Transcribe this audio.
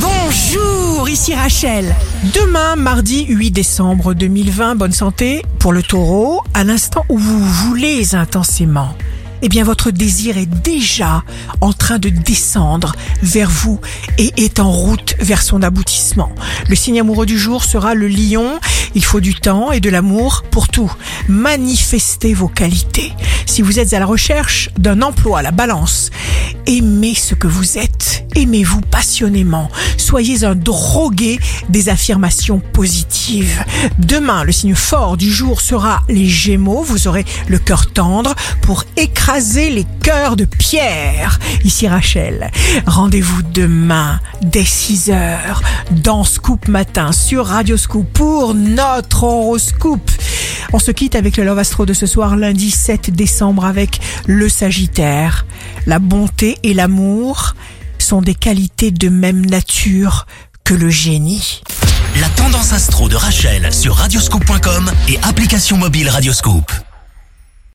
Bonjour, ici Rachel. Demain, mardi 8 décembre 2020, bonne santé pour le taureau, à l'instant où vous voulez intensément. Eh bien, votre désir est déjà en train de descendre vers vous et est en route vers son aboutissement. Le signe amoureux du jour sera le lion. Il faut du temps et de l'amour pour tout. Manifestez vos qualités. Si vous êtes à la recherche d'un emploi, la balance, aimez ce que vous êtes. Aimez-vous passionnément. Soyez un drogué des affirmations positives. Demain, le signe fort du jour sera les gémeaux. Vous aurez le cœur tendre pour écraser les cœurs de pierre. Ici Rachel. Rendez-vous demain dès 6 heures dans Scoop Matin sur Radio Scoop pour notre horoscope. On se quitte avec le Love Astro de ce soir, lundi 7 décembre, avec le Sagittaire. La bonté et l'amour sont des qualités de même nature que le génie. La tendance astro de Rachel sur radioscope.com et application mobile Radioscope.